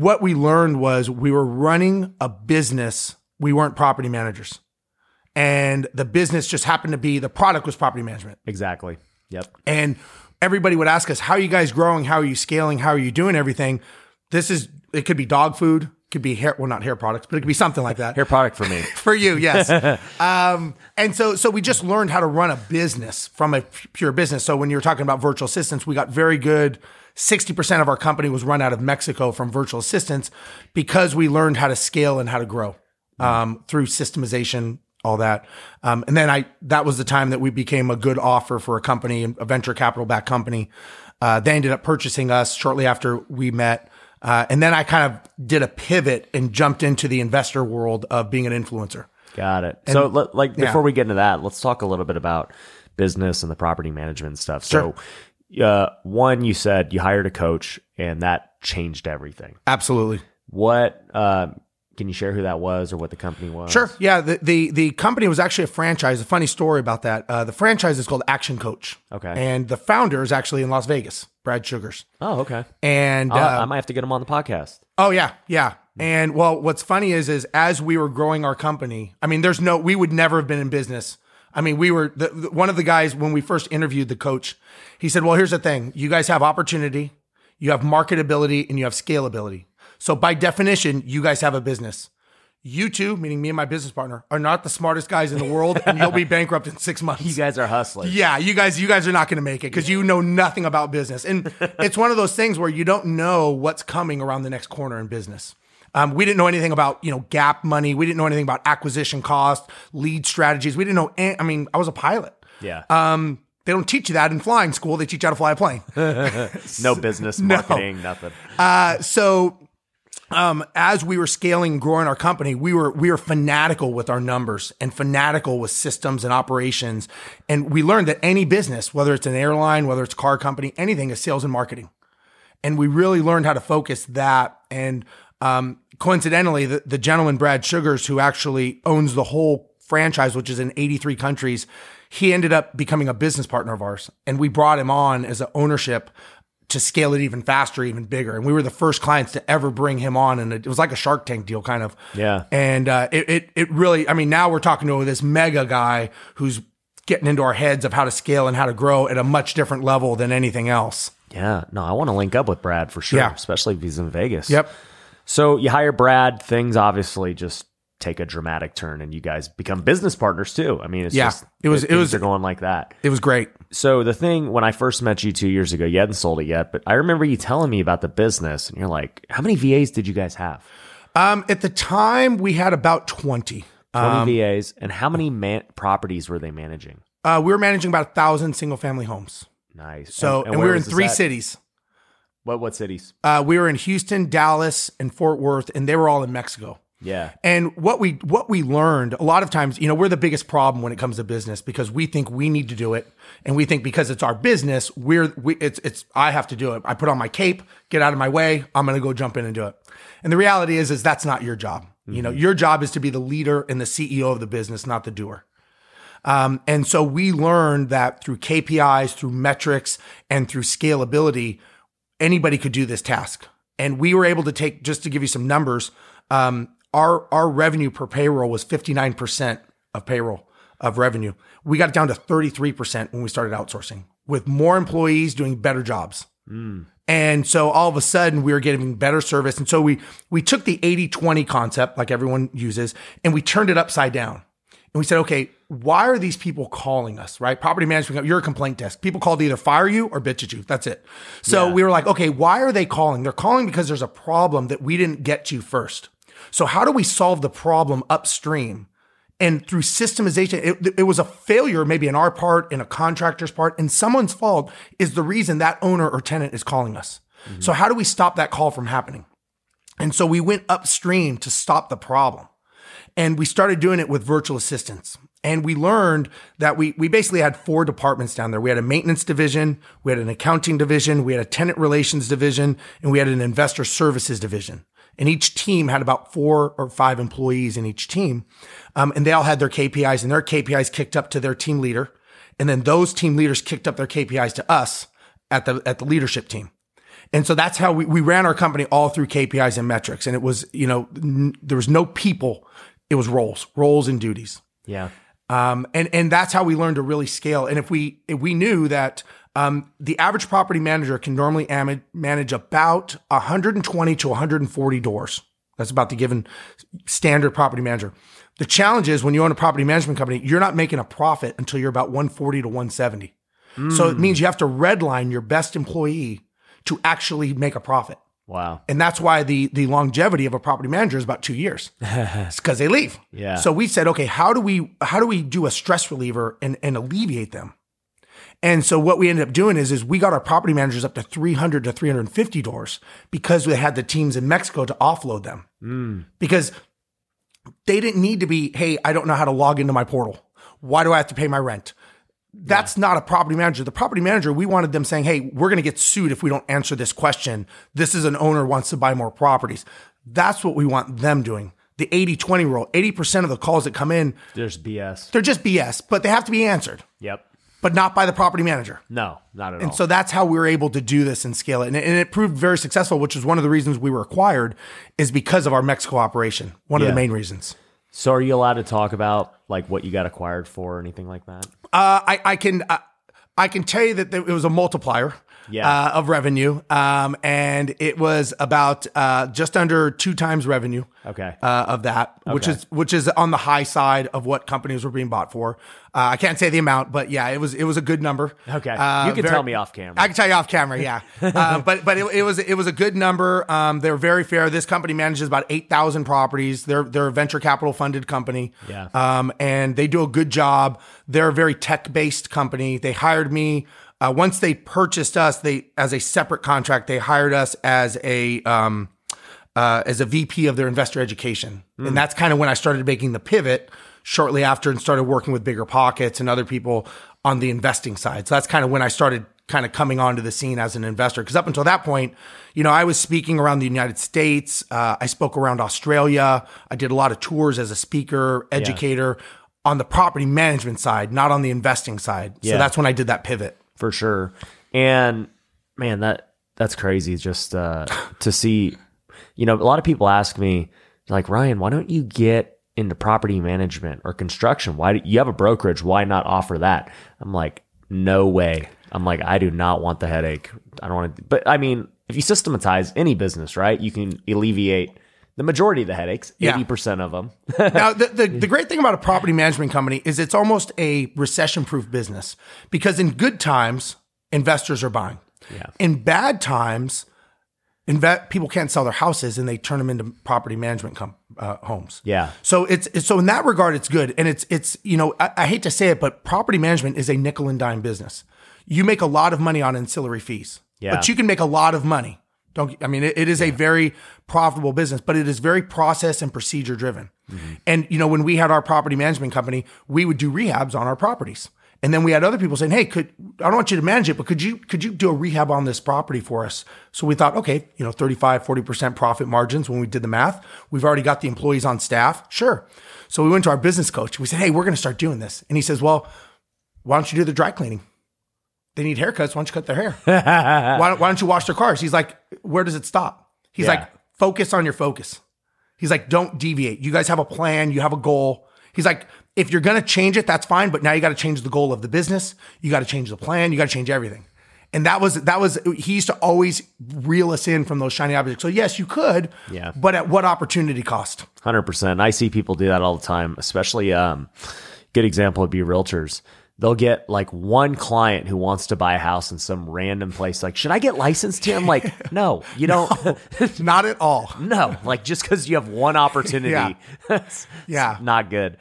what we learned was we were running a business. We weren't property managers. And the business just happened to be the product was property management. Exactly. Yep. And everybody would ask us, How are you guys growing? How are you scaling? How are you doing everything? This is, it could be dog food, could be hair, well, not hair products, but it could be something like that. Hair product for me. for you, yes. um, and so, so we just learned how to run a business from a pure business. So when you were talking about virtual assistants, we got very good. 60% of our company was run out of Mexico from virtual assistants because we learned how to scale and how to grow um, through systemization, all that. Um, and then I, that was the time that we became a good offer for a company, a venture capital backed company. Uh, they ended up purchasing us shortly after we met. Uh, and then I kind of did a pivot and jumped into the investor world of being an influencer. Got it. so, let- like, yeah. before we get into that, let's talk a little bit about business and the property management stuff. Sure. So, uh, one, you said you hired a coach, and that changed everything. Absolutely. What uh, can you share who that was or what the company was? Sure. Yeah. The, the, the company was actually a franchise. A funny story about that. Uh, the franchise is called Action Coach. Okay. And the founder is actually in Las Vegas, Brad Sugars. Oh, okay. And, Uh, uh, I might have to get him on the podcast. Oh yeah, yeah. And well, what's funny is, is as we were growing our company, I mean, there's no, we would never have been in business. I mean, we were the, the- one of the guys when we first interviewed the coach. He said, "Well, here's the thing: you guys have opportunity, you have marketability, and you have scalability. So by definition, you guys have a business. You two, meaning me and my business partner, are not the smartest guys in the world, and you'll be bankrupt in six months. You guys are hustlers. Yeah, you guys, you guys are not going to make it because you know nothing about business, and it's one of those things where you don't know what's coming around the next corner in business. Um, we didn't know anything about you know gap money. We didn't know anything about acquisition cost, lead strategies. We didn't know. an- I mean, I was a pilot. Yeah. Um, they don't teach you that in flying school. They teach you how to fly a plane. no business, marketing, nothing. Uh, so um, as we were scaling and growing our company, we were we were fanatical with our numbers and fanatical with systems and operations. And we learned that any business, whether it's an airline, whether it's a car company, anything is sales and marketing. And we really learned how to focus that. And um, coincidentally, the, the gentleman Brad Sugars, who actually owns the whole franchise, which is in 83 countries, he ended up becoming a business partner of ours. And we brought him on as an ownership to scale it even faster, even bigger. And we were the first clients to ever bring him on. And it was like a Shark Tank deal, kind of. Yeah. And uh, it, it, it really, I mean, now we're talking to this mega guy who's getting into our heads of how to scale and how to grow at a much different level than anything else. Yeah. No, I want to link up with Brad for sure, Yeah. especially if he's in Vegas. Yep. So you hire Brad, things obviously just take a dramatic turn and you guys become business partners too. I mean, it's Yeah. just It was- it was- are going like that. It was great. So the thing when I first met you two years ago, you hadn't sold it yet, but I remember you telling me about the business and you're like, how many VAs did you guys have? Um, at the time, we had about 20. 20 Um, VAs and how many man- properties were they managing? uh, we were managing about a thousand single family homes. Nice. So, and, we where were in three at? cities. What what cities? Uh, we were in Houston, Dallas, and Fort Worth, and they were all in Mexico. Yeah. And what we what we learned a lot of times, you know, we're the biggest problem when it comes to business because we think we need to do it, and we think because it's our business, we're we it's it's I have to do it. I put on my cape, get out of my way. I'm going to go jump in and do it. And the reality is, is that's not your job. You know, your job is to be the leader and the CEO of the business, not the doer. Um, and so we learned that through KPIs, through metrics, and through scalability, anybody could do this task. And we were able to take, just to give you some numbers, um, our, our revenue per payroll was 59% of payroll of revenue. We got it down to 33% when we started outsourcing with more employees doing better jobs. And so all of a sudden we were getting better service. And so we, we took the 80 20 concept, like everyone uses, and we turned it upside down. And we said, okay, why are these people calling us, right? Property management, you're a complaint desk. People call to either fire you or bitch at you. That's it. So Yeah. we were like, okay, why are they calling? They're calling because there's a problem that we didn't get to first. So how do we solve the problem upstream? And through systemization, it, it was a failure, maybe in our part, in a contractor's part, and someone's fault is the reason that owner or tenant is calling us. Mm-hmm. So how do we stop that call from happening? And so we went upstream to stop the problem. And we started doing it with virtual assistants. And we learned that we, we basically had four departments down there. We had a maintenance division, we had an accounting division, we had a tenant relations division, and we had an investor services division. And each team had about four or five employees in each team. Um, and they all had their KPIs and their KPIs kicked up to their team leader. And then those team leaders kicked up their KPIs to us at the, at the leadership team. And so that's how we, we ran our company all through KPIs and metrics. And it was, you know, n- there was no people. It was roles, roles and duties. Yeah. Um, and, and that's how we learned to really scale. And if we, if we knew that, um, the average property manager can normally am- manage about 120 to 140 doors. That's about the given standard property manager. The challenge is when you own a property management company, you're not making a profit until you're about 140 to 170. So it means you have to redline your best employee to actually make a profit. Wow. And that's why the the longevity of a property manager is about two years. it's because they leave. Yeah. So we said, okay, how do we how do we do a stress reliever and, and alleviate them? And so what we ended up doing is is we got our property managers up to 300 to 350 doors because we had the teams in Mexico to offload them. Mm. Because they didn't need to be, hey, I don't know how to log into my portal. Why do I have to pay my rent? That's not a property manager. The property manager, we wanted them saying, hey, we're going to get sued if we don't answer this question. This is an owner wants to buy more properties. That's what we want them doing. The 80 20 rule 80% of the calls that come in, There's BS. they're just BS, but they have to be answered, Yep. but not by the property manager. No, not at all. And so that's how we were able to do this and scale it. And, it. and it proved very successful, which is one of the reasons we were acquired is because of our Mexico operation. One of the main reasons. so are you allowed to talk about like what you got acquired for or anything like that? Uh, I, I can uh, I can tell you that there, it was a multiplier Yeah. uh, of revenue, um, and it was about uh, just under two times revenue. Okay. Uh, of that, which is which is on the high side of what companies were being bought for. Uh, I can't say the amount, but yeah, it was it was a good number. Okay. Uh, You can very- tell me off camera. I can tell you off camera, yeah. uh, but but it, it was it was a good number. Um, they're very fair. This company manages about eight thousand properties. They're they're a venture capital funded company. Yeah. Um, and they do a good job. They're a very tech based company. They hired me. Uh, once they purchased us, they as a separate contract, they hired us as a um, uh, as a VP of their investor education, and that's kind of when I started making the pivot shortly after and started working with BiggerPockets and other people on the investing side. So that's kind of when I started kind of coming onto the scene as an investor. Because up until that point, you know, I was speaking around the United States. Uh, I spoke around Australia. I did a lot of tours as a speaker, educator on the property management side, not on the investing side. So that's when I did that pivot. For sure. And man, that that's crazy just uh, to see. You know, a lot of people ask me like, Ryan, why don't you get into property management or construction? Why do you have a brokerage? Why not offer that? I'm like, no way. I'm like, I do not want the headache. I don't want to. But I mean, if you systematize any business, right, you can alleviate the majority of the headaches, Yeah. eighty percent of them. now, the, the, the great thing about a property management company is it's almost a recession proof business because in good times, investors are buying. Yeah. In bad times, inve- people can't sell their houses and they turn them into property management com- uh, homes. yeah, So it's, it's so in that regard, it's good, and it's it's you know I, I hate to say it, but property management is a nickel and dime business. You make a lot of money on ancillary fees, Yeah. but you can make a lot of money. Don't I mean it, it is a very profitable business, but it is very process and procedure driven. Mm-hmm. And you know when we had our property management company, we would do rehabs on our properties. And then we had other people saying, "Hey, could I don't want you to manage it, but could you could you do a rehab on this property for us?" So we thought, okay, you know, 35, 40% profit margins when we did the math. We've already got the employees on staff. Sure. So we went to our business coach. We said, "Hey, we're going to start doing this." And he says, "Well, why don't you do the dry cleaning? They need haircuts. Why don't you cut their hair? why, don't, why don't you wash their cars?" He's like, "Where does it stop?" He's Yeah. like, "Focus on your focus." He's like, don't deviate. You guys have a plan, you have a goal. He's like, if you're going to change it, that's fine, but now you got to change the goal of the business. You got to change the plan, you got to change everything. And that was that was he used to always reel us in from those shiny objects. So yes, you could, Yeah. but at what opportunity cost? Hundred percent. I see people do that all the time. Especially, um, good example would be realtors. They'll get like one client who wants to buy a house in some random place. Like, should I get licensed here? I'm like, no, you don't. Not at all. no, like just because you have one opportunity, Yeah. Yeah. not good.